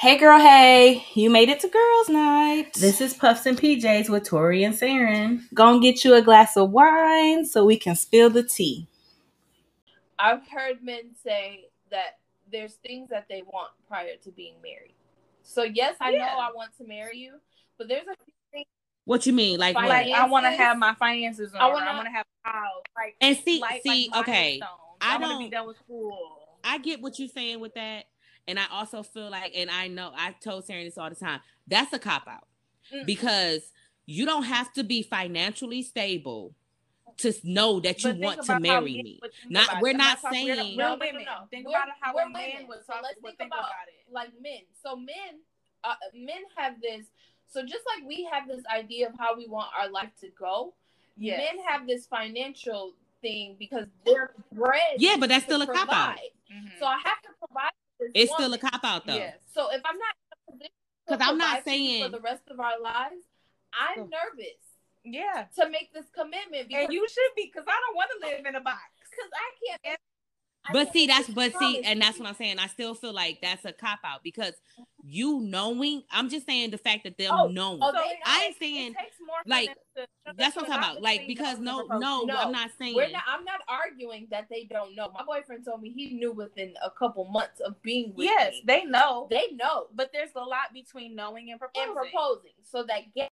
Hey girl, hey, you made it to girls' night. This is Puffs and PJs with Tori and Saran. Gonna get you a glass of wine so we can spill the tea. I've heard men say that there's things that they want prior to being married. So yes, I Yeah. know I want to marry you, but there's a few things What you mean? Like, Like, what? Like I want to have my finances in I wanna- I want to have a house. Like and see, like, see, like okay. I I want to don't- be done with school. I get what you're saying with that, and I also feel like, and I know I told Saran this all the time. That's a cop out Mm. because you don't have to be financially stable to know that you want to marry men me. Not- we're not talking- we're saying- we're No, no, no, women. no. Think We're- about how we're a man women. would So talk. let's would think think about- about it. like men. So men, uh, men have this. So just like we have this idea of how we want our life to go, Yes. men have this financial thing because they're bred. Yeah, but that's still a cop out. provide. Mhm. So I have to provide. For This It's still a cop out though. Yes. So if I'm not in a position to 'Cause I'm not provide for you saying- for the rest of our lives, I'm So- nervous Yeah. to make this commitment because And you should be, because I don't want to live in a box. because I can't. But see, that's but see, and that's what I'm saying. I still feel like that's a cop out because you knowing. I'm just saying the fact that them Oh, knowing. oh, they- I ain't saying, It takes more for like, to- That's what I'm talking about. Like because no, no, No. I'm not saying. We're not, I'm not arguing that they don't know. My boyfriend told me he knew within a couple months of being with Yes, me. they know. They know But there's a lot between knowing and proposing. and proposing. So that get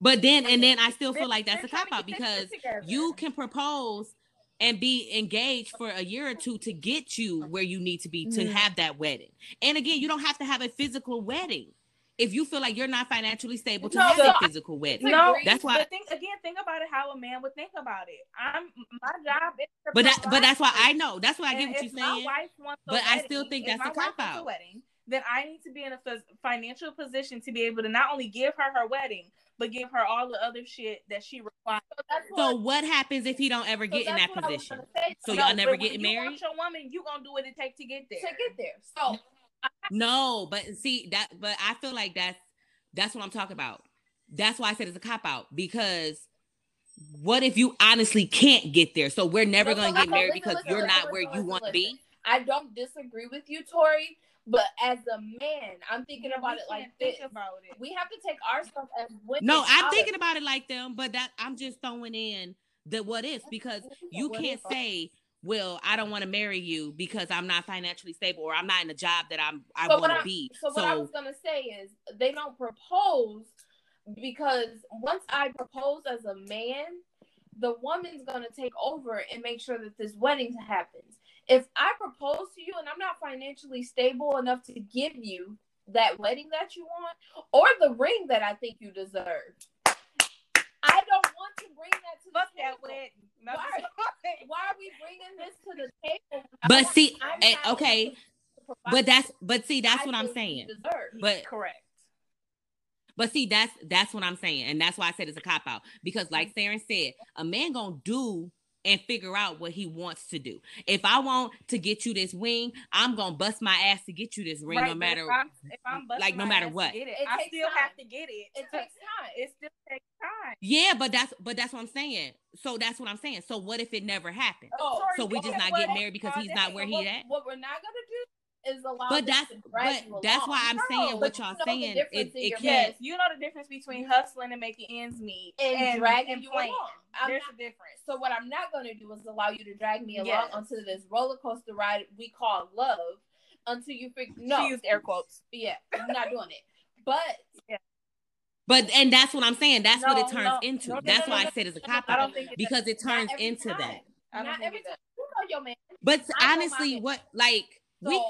But then and then I still feel like that's a cop out to get this because you can propose and be engaged for a year or two to get you where you need to be to Mhm. have that wedding. And again, you don't have to have a physical wedding. If you feel like you're not financially stable to No, have so a I- physical wedding. No. That's why But think again. Think about it. How a man would think about it. I'm my job is. To but that but that's why I know. That's why I get what you're my saying. wife wants a but I still think that's my a cop-out. wedding, then I need to be in a financial position to be able to not only give her her wedding, but give her all the other shit that she requires. so what, So what happens if he don't ever so get in that what I was position? So No, y'all but never when getting you married? Want your woman, you gonna do what it takes to get there. to get there. So No, but see that but I feel like that's that's what I'm talking about. That's why I said it's a cop out because what if you honestly can't get there? So we're never No, gonna so get listen, married listen, because listen, you're listen, not where listen, you want to be. I don't disagree with you, Tori, but as a man, I'm thinking Yeah, about we it like can't this. about it. We have to take ourselves as women. No, I'm out thinking about it like them, but that I'm just throwing in the what ifs because you can't say, well, I don't want to marry you because I'm not financially stable or I'm not in a job that I'm I So want to I- be. So what I was gonna say is they don't propose because once I propose as a man, the woman's gonna take over and make sure that this wedding happens. If I propose to you and I'm not financially stable enough to give you that wedding that you want or the ring that I think you deserve, I don't want to bring that to the Fuck that table. wedding. Why? just- Why are we bringing this to the table? But see, I'm eh, okay, able to provide but that's but see that's I what I'm saying. deserve. But correct. But see, that's that's what I'm saying, and that's why I said it's a cop out because, like Mm-hmm. Saran said, a man gonna do and figure out what he wants to do. If I want to get you this ring, I'm gonna bust my ass to get you this ring, Right, no matter. If I'm, if I'm busting like, no matter what. get it, It I still time. have to get it. It takes time. It still takes time. Yeah, but that's but that's what I'm saying. So that's what I'm saying. So what if it never happened? Oh, So we just not well, getting married because he's not where he what, at. what we're not gonna do is allow. But that's to drag but that's along. why I'm No, saying what y'all you know saying. It, it can't. Yes, you know the difference between hustling and making ends meet and, dragging and you playing. along. I'm There's not- a difference. so what I'm not gonna do is allow you to drag me along Yes. onto this roller coaster ride we call love until you figure. No, She used air quotes. yeah, I'm not doing it. But yeah. But and that's what I'm saying. That's what it turns no, into. no, no, that's no, why no, I said it's a cop out don't think it because it turns into time. that. I don't not every time. You know your man. But I honestly, my- what like we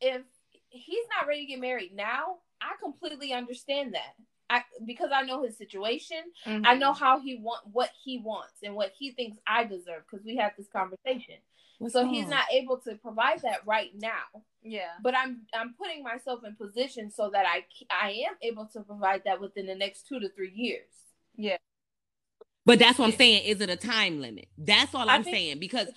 if he's not ready to get married now, I completely understand that. I because I know his situation. Mm-hmm. I know how he want what he wants and what he thinks I deserve because we had this conversation. so he's not able to provide that right now. Yeah. But I'm I'm putting myself in position so that I I am able to provide that within the next two to three years. Yeah. But that's what I'm saying. Is it a time limit? That's all I I'm think- saying. Because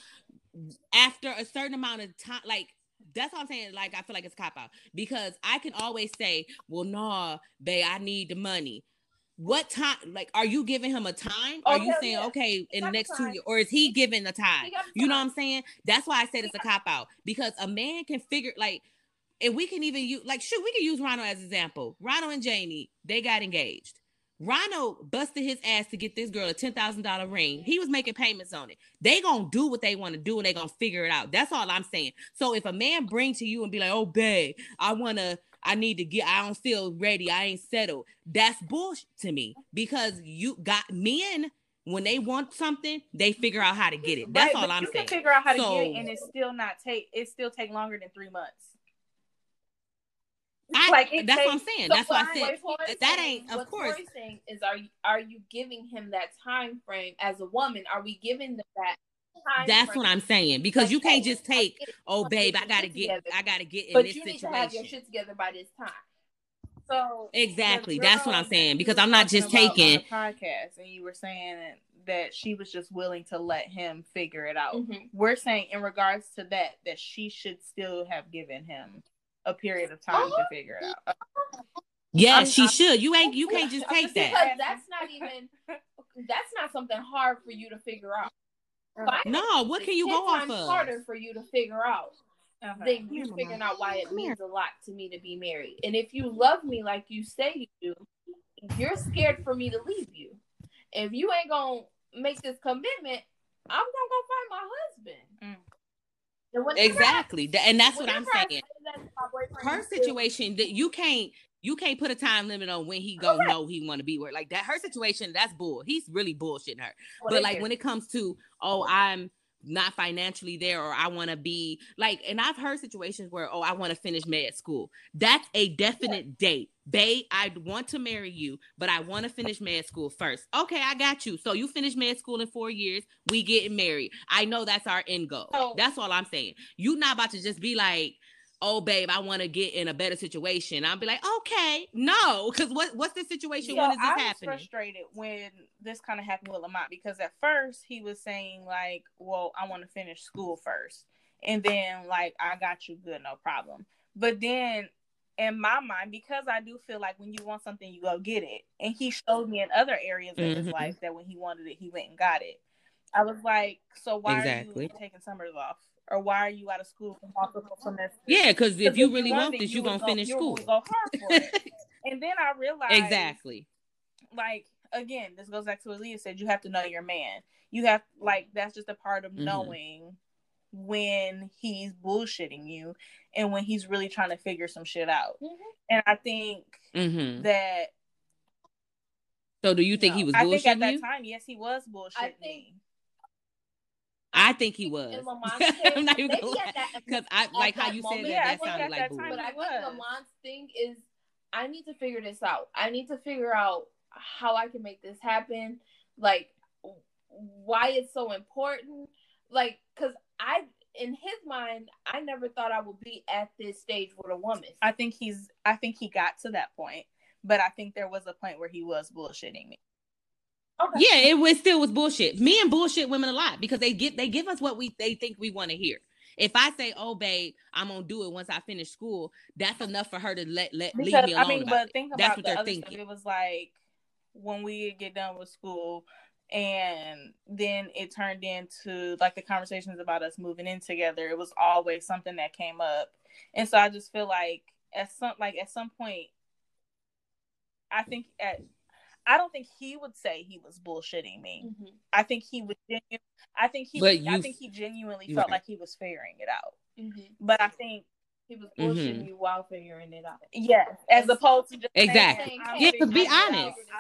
after a certain amount of time, like that's all I'm saying. Like I feel like it's a cop out because I can always say, "Well, nah, babe, I need the money." What time? Like, are you giving him a time? Oh, are you saying, yeah. okay, in the next two years, or is he giving the time? You know what. I'm saying? That's why I said it's a cop out because a man can figure like and we can even use like shoot, we can use Ronald as example. Ronald and Jamie, they got engaged. Ronald busted his ass to get this girl a ten thousand dollar ring. He was making payments on it. They gonna do what they want to do, and they gonna figure it out. That's all I'm saying. So if a man bring to you and be like, "Oh, babe, I wanna, I need to get, I don't feel ready, I ain't settled," that's bullshit to me because you got men when they want something, they figure out how to get it. That's Right, all I'm you saying. can figure out how to So- get it, and it still not take. It still take longer than three months. I, like, that's what I'm saying. So that's why I said that saying- ain't, of what course. Saying is, are you are you giving him that time frame as a woman? Are we giving them that? Time That's frame? what I'm saying because you can't just take, I get it. oh babe, I gotta get, together. I gotta get in but this you need situation. to have your shit together by this time. So Exactly. That's what I'm saying because I'm not just taking. podcast, and you were saying that she was just willing to let him figure it out. Mhm. We're saying in regards to that that she should still have given him a period of time to uh-huh. figure it out. Yeah, I'm- she I'm- should. You ain't. You can't just I'm take that. That's not even that's not something hard for you to figure out. Uh-huh. Finance No, what can you go off times of? harder for you to figure out Okay. than you Come figuring Mama. out why it means a lot to me to be married. And if you love me like you say you do, you're scared for me to leave you. If you ain't gonna make this commitment, I'm gonna go find my husband. Mm. And whenever I- Exactly, and that's what I'm saying. I Her situation that you can't. You can't put a time limit on when he go know he want to be where like that. Her situation, that's bull. He's really bullshitting her. Well, but like do. when it comes to oh i'm not financially there or i want to be like and i've heard situations where oh i want to finish med school that's a definite date babe i want to marry you but i want to finish med school first okay i got you so you finish med school in four years we getting married i know that's our end goal So- that's all i'm saying you not about to just be like oh babe i want to get in a better situation i'll be like okay no because what, what's the situation So when is this I was happening frustrated when this kind of happened with Lamont because at first he was saying like, "Well, I want to finish school first. and then like I got you good, no problem." But then in my mind, because I do feel like when you want something, you go get it, and he showed me in other areas of his Mhm. life that when he wanted it, he went and got it. I was like, "So why are you taking summers off, or why are you out of school for multiple semesters?" Yeah, because if you really want this, you you're gonna go- finish you school. Go hard for it. and then I realized exactly. like again, this goes back to what Leah said. You have to know your man. You have like that's just a part of Mhm. knowing when he's bullshitting you and when he's really trying to figure some shit out. Mhm. And I think hmm that So do you think he no, was I think at bullshitting that you? time, yes, he was bullshitting I think- me. I think he was. In Lamont's I'm not even gonna at that- because I like how you moment- said that. Yeah, I that think sounded at like that bull. time But I think. Lamont's thing is I need to figure this out. I need to figure out how I can make this happen. Like why it's so important. Like, cause I in his mind, I never thought I would be at this stage with a woman. I think he's I think he got to that point, but I think there was a point where he was bullshitting me. Okay. Yeah, it was still was bullshit. Me and bullshit women a lot because they give they give us what we they think we want to hear. If I say, "Oh, babe, I'm gonna do it once I finish school," that's enough for her to let let leave me alone I mean, about but it. think That's what the they're other thinking. stuff. It was like when we get done with school, and then it turned into like the conversations about us moving in together. It was always something that came up, and so I just feel like at some like at some point, I think at I don't think he would say he was bullshitting me. Mhm. I think he would. Genu- I think he. But I think he genuinely felt right. like he was figuring it out. Mhm. But I think He was Mhm. you while figuring it out. yes, as opposed to just Exactly. "I'm Yeah, figuring be honest. I.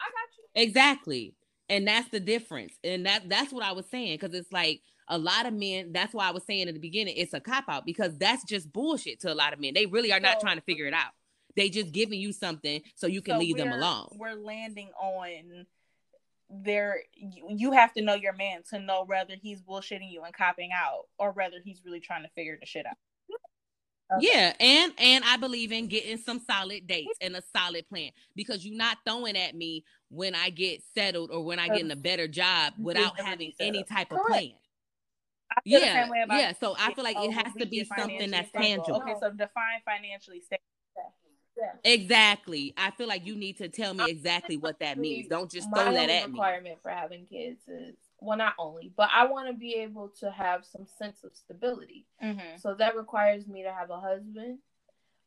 I got you. Exactly. And that's the difference. And that that's what I was saying. Cause it's like a lot of men, that's why I was saying in the beginning, it's a cop out because that's just bullshit to a lot of men. They really are not So- trying to figure it out. They just giving you something so you can So leave them alone. We're landing on there. You, you have to know your man to know whether he's bullshitting you and copping out, or whether he's really trying to figure the shit out. Okay. Yeah, and and I believe in getting some solid dates and a solid plan because you're not throwing at me when I get settled or when I get in a better job without having any type of plan. I feel the Yeah, same way about yeah. So I feel like Oh, it has to be something that's tangible. Okay, so define financially stable. Exactly. I feel like you need to tell me exactly what that means. Don't just throw that at me. requirement for having kids is well, not only, but I want to be able to have some sense of stability. Mm-hmm. So that requires me to have a husband,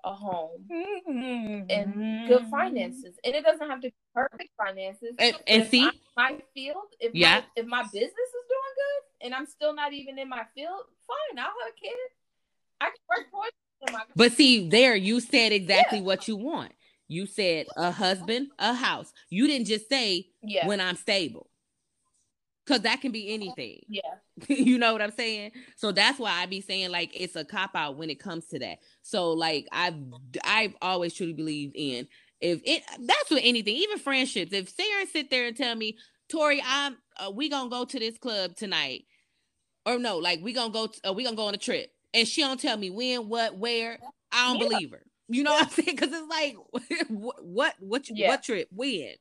a home, Mm-hmm. and good finances. And it doesn't have to be perfect finances. And, and if see, my, my field, if Yeah. my if my business is doing good and I'm still not even in my field, fine, I'll have a kid. I can work towards my- but see, there you said exactly what you want. You said a husband, a house. You didn't just say yeah, when I'm stable. Cause that can be anything. yeah, you know what I'm saying? So that's why I be saying like it's a cop out when it comes to that. So like I've I've always truly believed in if it that's with anything, even friendships. If Sarah sit there and tell me, Tori, I'm uh, we gonna go to this club tonight, or no, like we gonna go t- uh, we gonna go on a trip, and she don't tell me when, what, where, I don't Yeah. believe her. You know what I'm saying? Because it's like what what what, Yeah. what trip when?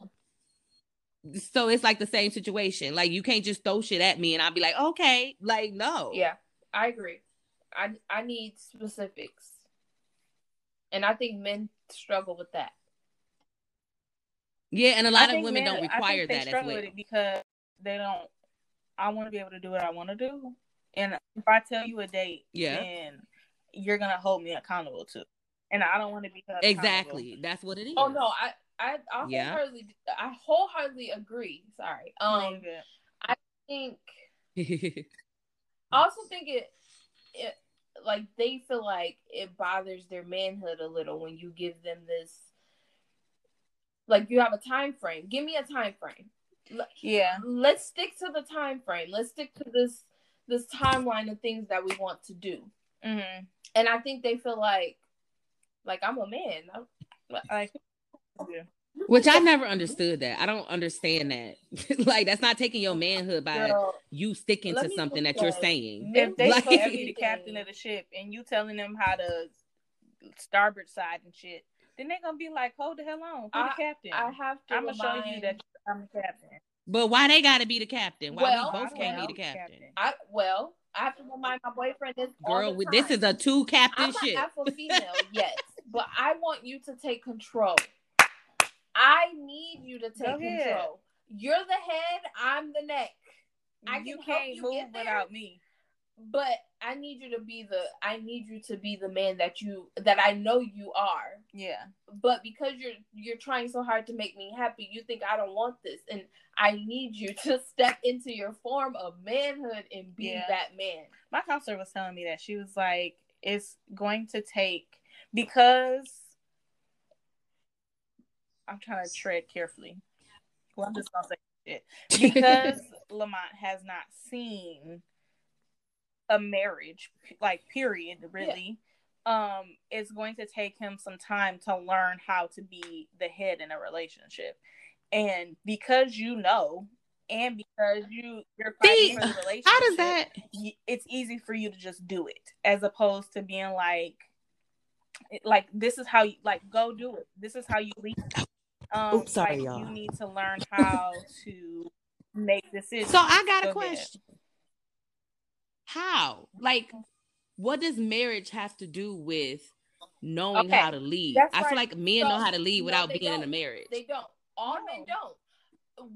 So it's like the same situation. Like you can't just throw shit at me and I'll be like, okay, like no. yeah. I agree. I I need specifics, and I think men struggle with that. Yeah, and a lot of women men- don't require that as well. with it because they don't. I want to be able to do what I want to do, and if I tell you a date, Yeah. then you're gonna hold me accountable to, and I don't want to be. Exactly. That's what it is. Oh no, I I I Yeah. wholeheartedly I wholeheartedly agree. Sorry. Um. I think I also think it it like they feel like it bothers their manhood a little when you give them this like you have a time frame. Give me a time frame. Yeah, Let's stick to the time frame. Let's stick to this this timeline of things that we want to do. mm-hmm. And I think they feel like like I'm a man. I'm, like yeah. Which I never understood that. I don't understand that. like that's not taking your manhood by girl, you sticking to something that you're saying. if they Like- supposed to be the captain of the ship and you telling them how to starboard side and shit, then they're gonna be like, hold the hell on, who I- the captain? I have to I'm gonna show you that I'm the captain. But why they gotta be the captain? Why Well, we both I can't don't be the know, captain? I well, I have to remind my boyfriend this. all Girl, the we- this is a two captain shit. I'm ship. an alpha female, yes, but I want you to take control. I need you to take control. You're the head, I'm the neck. I you can help can't you move get there. without me. But I need you to be the I need you to be the man that you that I know you are. Yeah. But because you're you're trying so hard to make me happy, you think I don't want this. And I need you to step into your form of manhood and be Yeah. that man. my counselor was telling me that she was like, it's going to take because I'm trying to tread carefully. Well, I'm just gonna say it because Lamont has not seen a marriage, like period, really. Um, it's going to take him some time to learn how to be the head in a relationship, and because you know, and because you you're See, for the relationship, How does that? it's easy for you to just do it as opposed to being like like this is how you like go do it this is how you lead um Oops, sorry, like y'all. you need to learn how to make decisions So I got a Go ahead. Question. How? Like, what does marriage have to do with knowing Okay, how to lead? that's I feel right. like men So, know how to lead no, without they being in a marriage. They don't. All men don't.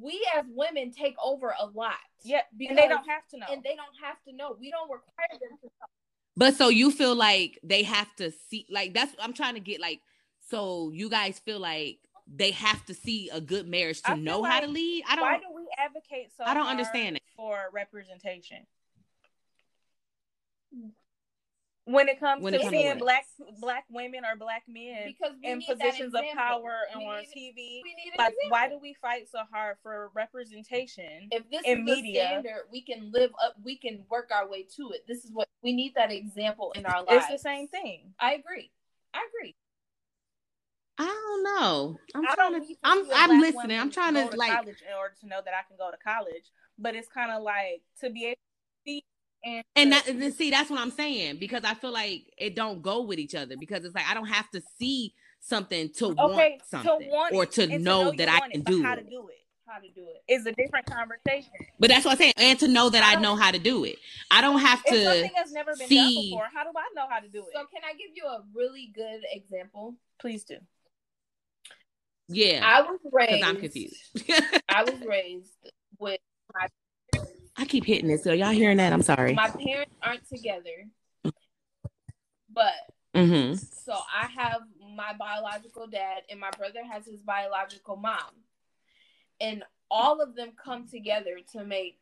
We as women take over a lot. yeah Because and they don't have to know and they don't have to know. We don't require them to know. But so you feel like they have to see, like that's I'm trying to get like. So you guys feel like they have to see a good marriage to I feel know how to lead. I don't. Why do we advocate so I don't hard understand it. for representation when it comes When to it seeing what? black black women or black men Because in positions of power We on need- TV We need like why do we fight so hard for representation if this in is media- the standard, we can live up. We can work our way to it. This is what we need. That example in our lives. it's the same thing I agree. I agree. I don't know. I'm I trying to. I'm. see a I'm listening. I'm trying go to like. college in order to know that I can go to college but it's kind of like to be able to see and And that, and see, that's what I'm saying because I feel like it don't go with each other because it's like I don't have to see something to okay want to something want or it to know that I want it, can but do how it. to do it How to do it? is a different conversation But that's what I'm saying, and to know that I I, know how to do it. I don't have if to. something has never been done before how do I know how to do it So can I give you a really good example? please do Yeah, I was raised. I'm confused. I was raised with my parents I keep hitting this. So y'all hearing that? I'm sorry. My parents aren't together, but Mm-hmm. so I have my biological dad, and my brother has his biological mom, and all of them come together to make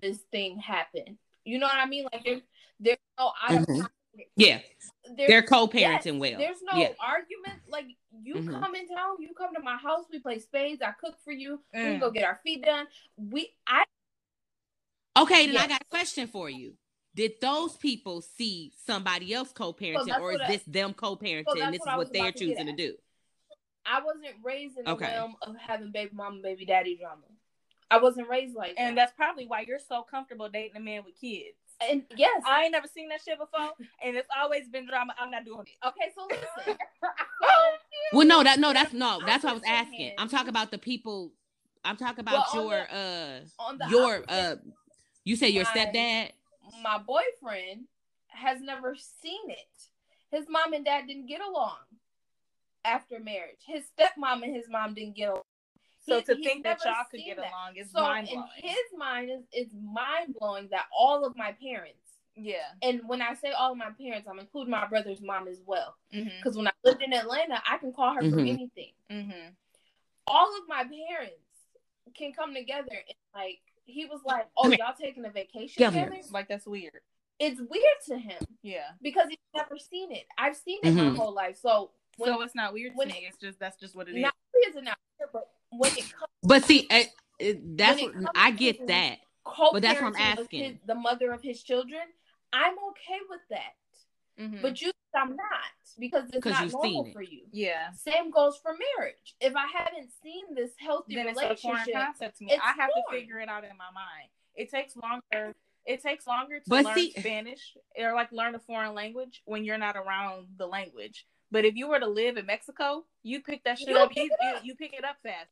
this thing happen. You know what I mean? Like there's there's no out of Mhm. Yeah, there's, they're co-parenting yes, well. There's no Yeah. argument. Like you Mhm. come in town, you come to my house, we play spades, I cook for you, we Mm. go get our feet done. We I Okay, then I got a question for you. Did those people see somebody else co-parenting, that's or is I- this them co-parenting? So that's this is what I what was they're about to choosing to do. I wasn't raised in the Okay. realm of having baby mama, baby daddy drama. I wasn't raised like that. And that. that's probably why you're so comfortable dating a man with kids. And yes, I ain't never seen that shit before, and it's always been drama. I'm not doing it. okay. So listen, Well, no, that no, that's no, I'm that's what I was just saying. asking. I'm talking about the people. I'm talking about Well, on your uh on the your opposite, uh. You say your My- stepdad. my boyfriend has never seen it. His mom and dad didn't get along after marriage. His stepmom and his mom didn't get along. So He- to think that never y'all could get that. along is So mind in blowing. his mind is it's mind blowing that all of my parents, Yeah. and when I say all of my parents, I'm including my brother's mom as well. Mm-hmm. Because when I lived in Atlanta, I can call her for Mhm. anything. Mm-hmm. All of my parents can come together and like he was like, "Oh, Come y'all taking a vacation Come here. together?" Like that's weird. It's weird to him Yeah. because he's never seen it. I've seen it Mhm. my whole life. So when so it's not weird to when me. It's just that's just what it is. not only is not weird, but when it comes But see, uh, that's what I get that. co-parenting that's what I'm asking. his- the mother of his children, I'm okay with that. Mhm. But you, I'm not because it's not normal seen it. for you. yeah. Same goes for marriage. If I haven't seen this healthy then it's a foreign relationship, concept to me. it's I have to figure it out in my mind. It takes longer. It takes longer to But learn see- Spanish or like learn a foreign language when you're not around the language. But if you were to live in Mexico, you pick that shit up. pick You, it you, up. you pick it up fast.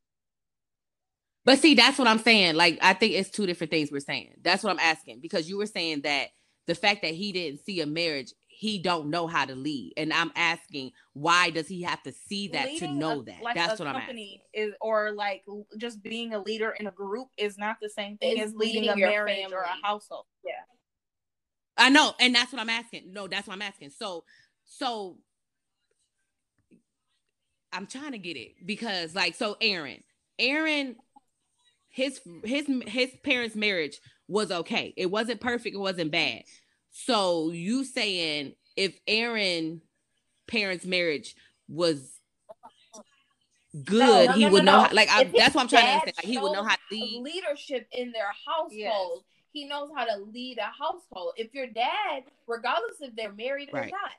But see, that's what I'm saying. Like, I think it's two different things we're saying. That's what I'm asking because you were saying that the fact that he didn't see a marriage, he don't know how to lead, and I'm asking why does he have to see that to know a- that? like that's a what I'm asking. is or like just being a leader in a group is not the same thing Is as leading, leading a your marriage or a household. Yeah. I know, and that's what I'm asking. No, that's what I'm asking. So, so I'm trying to get it because, like, so Aaron, Aaron, his his his parents' marriage was okay. It wasn't perfect. It wasn't bad. So you saying if Aaron parents' marriage was good, no, he no, would no, know. no. How, like, I, that's what I'm trying to dad understand. Like, he would know how to lead. leadership in their household. Yes. He knows how to lead a household. If your dad, regardless if they're married or not,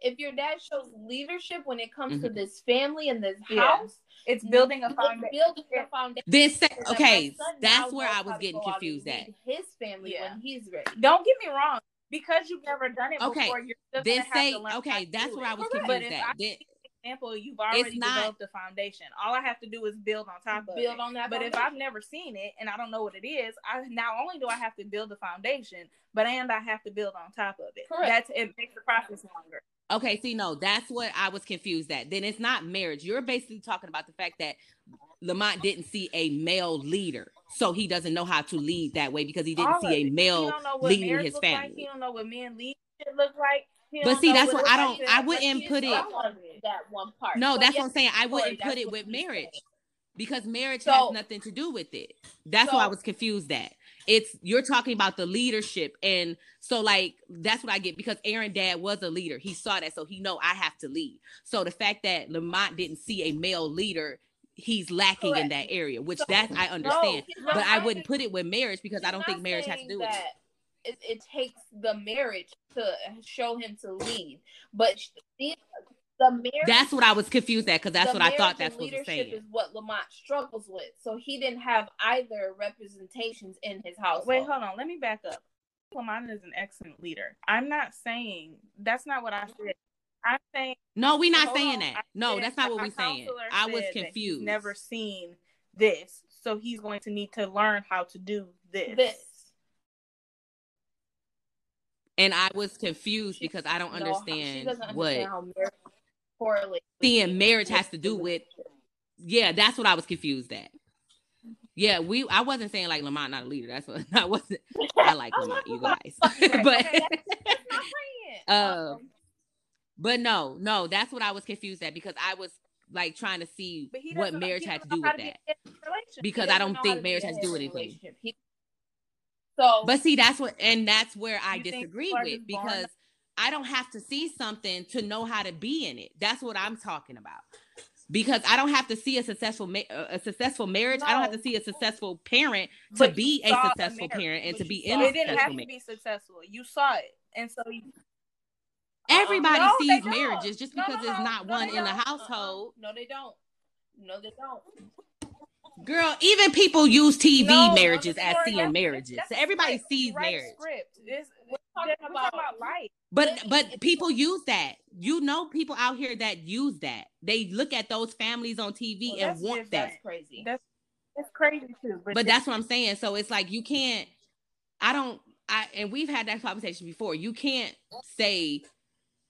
if your dad shows leadership when it comes to Mhm. this family and this Yeah. house, It's building a foundation. building a foundation. Then say, okay, that's where I was getting go out and confused at. His family Yeah. when he's ready. Don't get me wrong. Because you've never done it Okay, before, you're still Then gonna have say, to learn how okay, to that's do where it. I was Correct. But confused if at. I Then, example, you've already not- developed a foundation. All I have to do is build on top of Build it. on that. But if. I've never seen it and I don't know what it is, I not only do I have to build a foundation, but and I have to build on top of it. Correct. That's it makes the process longer. Okay, see, no, that's what I was confused at. Then it's not marriage. You're basically talking about the fact that Lamont didn't see a male leader, so he doesn't know how to lead that way because he didn't All see a male what leading his look like. family. He don't know what men lead should look like. He But see, that's what I don't- relationship- I wouldn't put it- that one part. No, So that's yes, what I'm saying. I wouldn't put it with marriage saying. because marriage So- has nothing to do with it. That's what I was confused at. It's you're talking about the leadership, and so like that's what I get because Aaron dad was a leader. He saw that, so he know I have to lead. So the fact that Lamont didn't see a male leader, he's lacking in that area, which So- that I understand. he's but I wouldn't put it with marriage because I don't think marriage has to do with it. that it. It takes the marriage to show him to lead, but the, the marriage. That's what I was confused at because that's what I thought that's what was leadership saying. is what Lamont struggles with. So he didn't have either representations in his house. Wait, hold on. Let me back up. Lamont is an excellent leader. I'm not saying that's not what I said. I'm saying No, we're not saying on. that. I No, said that's not what we're saying. I was said he's confused. never seen this, so he's going to need to learn how to do this. this. and I was confused She- because I don't No, she understand doesn't what understand marriage seeing marriage has to do with. Yeah, that's what I was confused at. Yeah, we. I wasn't saying like Lamont not a leader. That's what I wasn't. I like Lamont, you guys, but um, but no, no, that's what I was confused at because I was like trying to see what marriage had to do with that. Because I don't think marriage has to do with anything. So, but see, that's what, and that's where I disagree with because I don't have to see something to know how to be in it. That's what I'm talking about. Because I don't have to see a successful ma- uh, a successful marriage. No. I don't have to see a successful parent to but be a successful a parent and to be in a it didn't have to be successful. You saw it, and so you, Um, everybody no, sees marriages just because no, there's not one in the uh-uh. household. No, they don't. No, they don't. Girl, even people use TV no, marriages as seeing marriages. So everybody sees marriage. Script. This, we're talking about, about life. But but people use that. You know people out here that use that. They look at those families on TV well, and want that. That's crazy. That's that's crazy too. But, but that's what I'm saying. So it's like you can't I don't I and we've had that conversation before. You can't say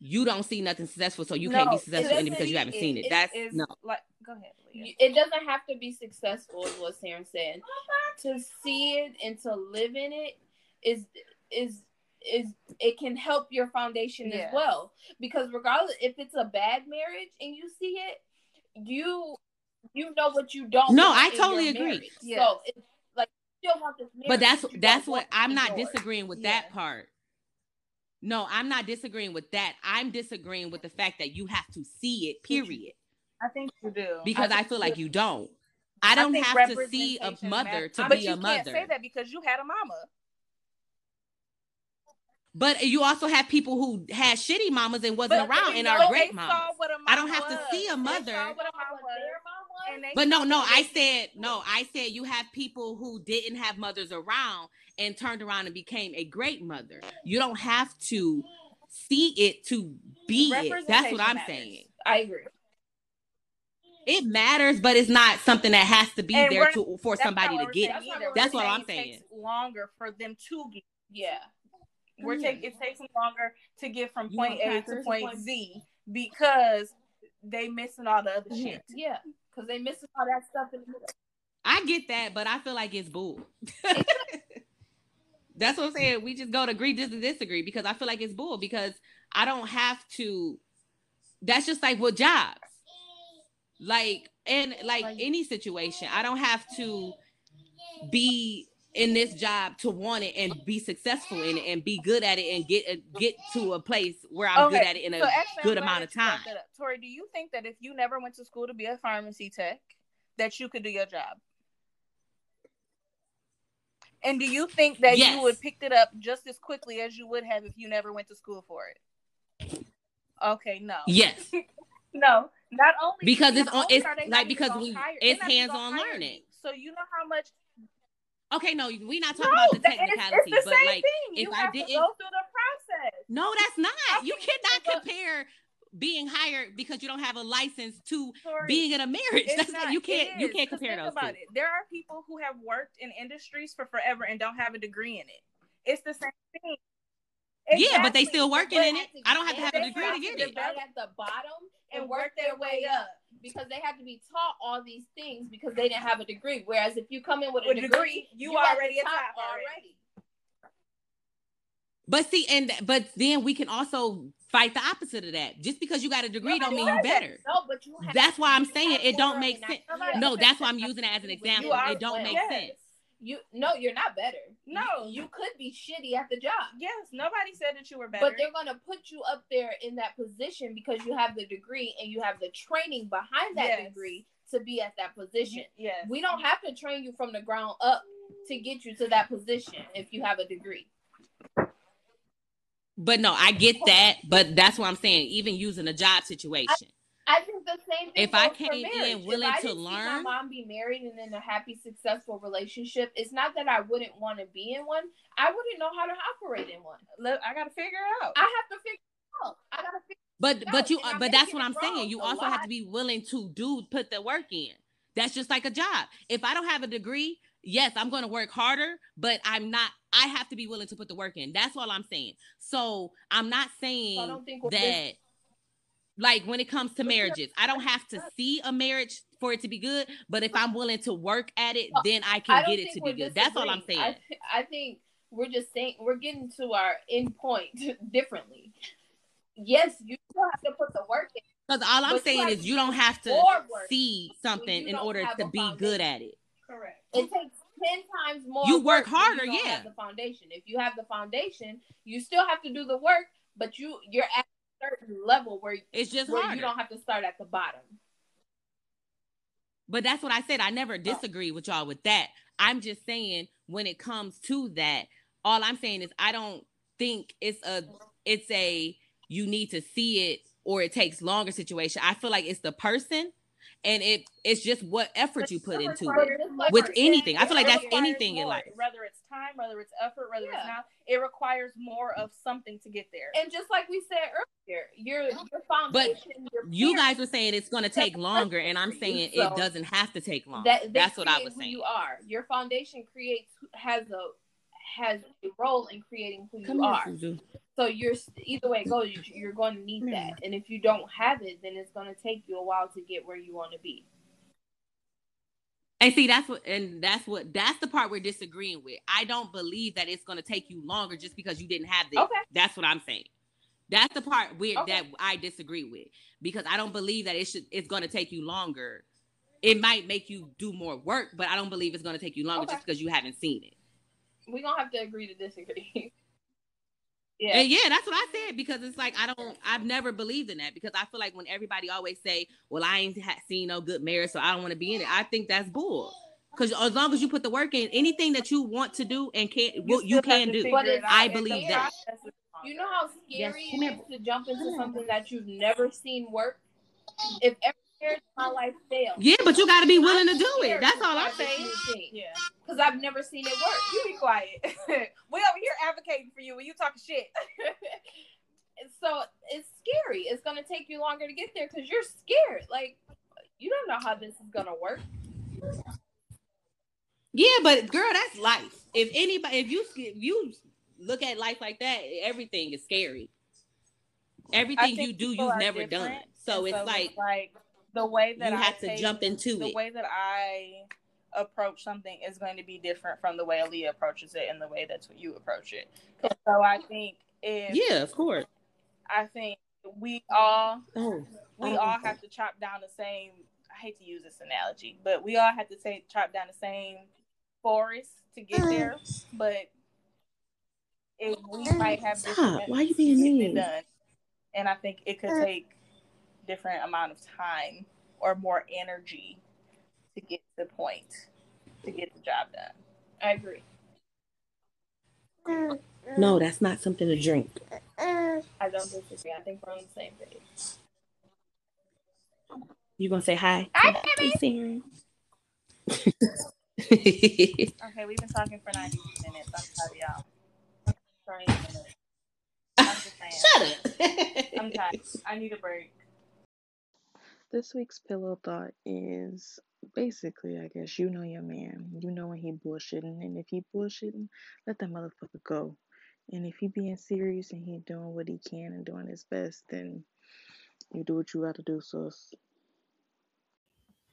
you don't see nothing successful, so you no, can't be successful in it because you haven't it, seen it. it that's no. Like, go ahead. Leah. It doesn't have to be successful, is what Sarah said. To see it and to live in it is is is it can help your foundation yeah. as well. Because regardless if it's a bad marriage and you see it, you you know what you don't. No, I totally agree. Yes. So it's like still want this But that's that's what I'm not disagreeing with yeah. that part. No, I'm not disagreeing with that. I'm disagreeing with the fact that you have to see it, period. I think you do. Because I, I feel like you don't. I don't I have to see a mother to be a mother. i can't say that because you had a mama. But you also have people who had shitty mamas and wasn't but around and are great mamas. I don't have was. to see a mother. But no, no, I said no. I said you have people who didn't have mothers around and turned around and became a great mother. You don't have to see it to be it. That's what I'm matters. saying. I agree. It matters, but it's not something that has to be and there to for somebody to get. That's, that's what I'm saying. longer for them to get. Yeah. We're taking it takes them longer to get from point A to point Z because they missing all the other shit. Yeah, because they missing all that stuff in the middle. I get that, but I feel like it's bull. That's what I'm saying. We just go to agree disagree because I feel like it's bull because I don't have to. That's just like with jobs, like and like any situation, I don't have to be in this job to want it and be successful in it and be good at it and get uh, get to a place where I'm okay. good at it in a so good amount of time. Tori, do you think that if you never went to school to be a pharmacy tech, that you could do your job? And do you think that yes. you would pick it up just as quickly as you would have if you never went to school for it? Okay, no. Yes. no, not only because it's on. It's like because we it's hands on learning. So you know how much Okay, no, we're not talking no, about the technicality, it's, it's the but like thing. if I didn't go through the process. No, that's not. You cannot compare being hired because you don't have a license to Sorry, being in a marriage. That's not, you can't you can't compare those about two. It. There are people who have worked in industries for forever and don't have a degree in it. It's the same thing. Exactly. Yeah, but they still working but in it. I don't have to have a degree to get it. At the bottom and work their way up because they had to be taught all these things because they didn't have a degree. Whereas if you come in with a, with degree, degree, you, you already a top already. But see, and but then we can also fight the opposite of that. Just because you got a degree don't mean you better. No, but you that's why I'm saying it don't make sense. No, that's why I'm using it as an example. It don't make sense. You no, you're not better. No, you, you, could be shitty at the job. Yes, nobody said that you were better. But they're gonna put you up there in that position because you have the degree and you have the training behind that yes. degree to be at that position. Yes. We don't have to train you from the ground up to get you to that position if you have a degree. But no, I get that, but that's what I'm saying. Even using a job situation. I think the same thing. If I came in willing to learn, my mom be married and in a happy, successful relationship. It's not that I wouldn't want to be in one. I wouldn't know how to operate in one. Look, I got to figure it out. I have to figure it out. I got to figure. But but you but that's what I'm saying. You also lot. have to be willing to do put the work in. That's just like a job. If I don't have a degree, yes, I'm going to work harder, but I'm not. I have to be willing to put the work in. That's all I'm saying. So I'm not saying so that like when it comes to marriages, I don't have to see a marriage for it to be good. But if I'm willing to work at it, then I I can don't get it to be good. That's all I'm saying. I, th- I think we're just saying we're getting to our end point differently. Yes, you still have to put the work in. Because all I'm saying is you don't have to see something in order to be good at it. Correct. It takes ten times more. You work when harder, you yeah. Have the foundation. If you have the foundation, you still have to do the work, but you you're at certain level where It's just where harder. you don't have to start at the bottom. But that's what I said. I never oh. disagree with y'all with that. I'm just saying when it comes to that, all I'm saying is I don't think it's a it's a you need to see it or it takes longer situation. I feel like it's the person and it it's just what effort you put into it. With anything. I feel like that's anything in life. Whether it's time, whether it's effort, whether Yeah. it's now, it requires more of something to get there. And just like we said earlier, your your foundation, your You guys were saying it's gonna take longer, and I'm saying So- it doesn't have to take long. that That's what I was saying. You are your foundation creates has a has a role in creating who Come you are. Suzu. So you're either way it goes, you- you're going to need that, and if you don't have it, then it's going to take you a while to get where you want to be. And see, that's what, and that's what, that's the part we're disagreeing with. I don't believe that it's going to take you longer just because you didn't have this. Okay. That's what I'm saying. That's the part we Okay. that I disagree with because I don't believe that it should. It's going to take you longer. It might make you do more work, but I don't believe it's going to take you longer Okay. just because you haven't seen it. We're gonna have to agree to disagree. yeah. And yeah, that's what I said because it's like I don't. I've never believed in that because I feel like when everybody always say, "Well, I ain't ha- seen no good marriage, so I don't want to be in it," I think that's bull. Because as long as you put the work in, anything that you want to do and can't, you still have can do. figure But it it's- out, I believe that. You know how Yes, scary come it here. is to jump into something that you've never seen work. If every marriage my life fails, Yeah, but you got to be willing to do it. That's all I'm saying. Yeah. Because I've never seen it work. You be quiet. we over here advocating for you when you talking shit. And so it's scary. It's gonna take you longer to get there because you're scared. Like you don't know how this is gonna work. Yeah, but girl, that's life. If anybody, if you if you look at life like that, everything is scary. Everything you do, you've never done. So and it's like like the way that you I have to take- jump into the it. way that I approach something is going to be different from the way Aliyah approaches it and the way that you approach it. So I think if Yeah, of course. I think we all Oh, we Oh, all have to chop down the same. I hate to use this analogy, but we all have to say chop down the same forest to get uh, there. But if we uh, might have Stop. Why you being methods to get mean? done, and I think it could uh, take different amount of time or more energy to get to the point to get the job done. I agree. no, that's not something to drink. I don't disagree. I think we're on the same page. You gonna say hi? Hi, Hey, Sarah. Okay, we've been talking for ninety minutes. I'm tired y'all. I'm just saying. Shut I'm tired. I need a break. This week's pillow thought is basically, I guess, you know your man. You know when he bullshitting, and if he bullshitting, let that motherfucker go. And if he being serious and he doing what he can and doing his best, then you do what you gotta do, sus.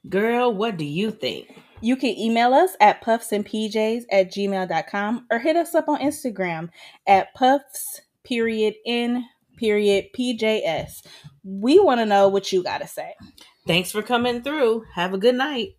Girl, what do you think? You can email us at puffsandpjs at gmail.com or hit us up on Instagram at puffs period in period pjs. We want to know what you got to say. Thanks for coming through. Have a good night.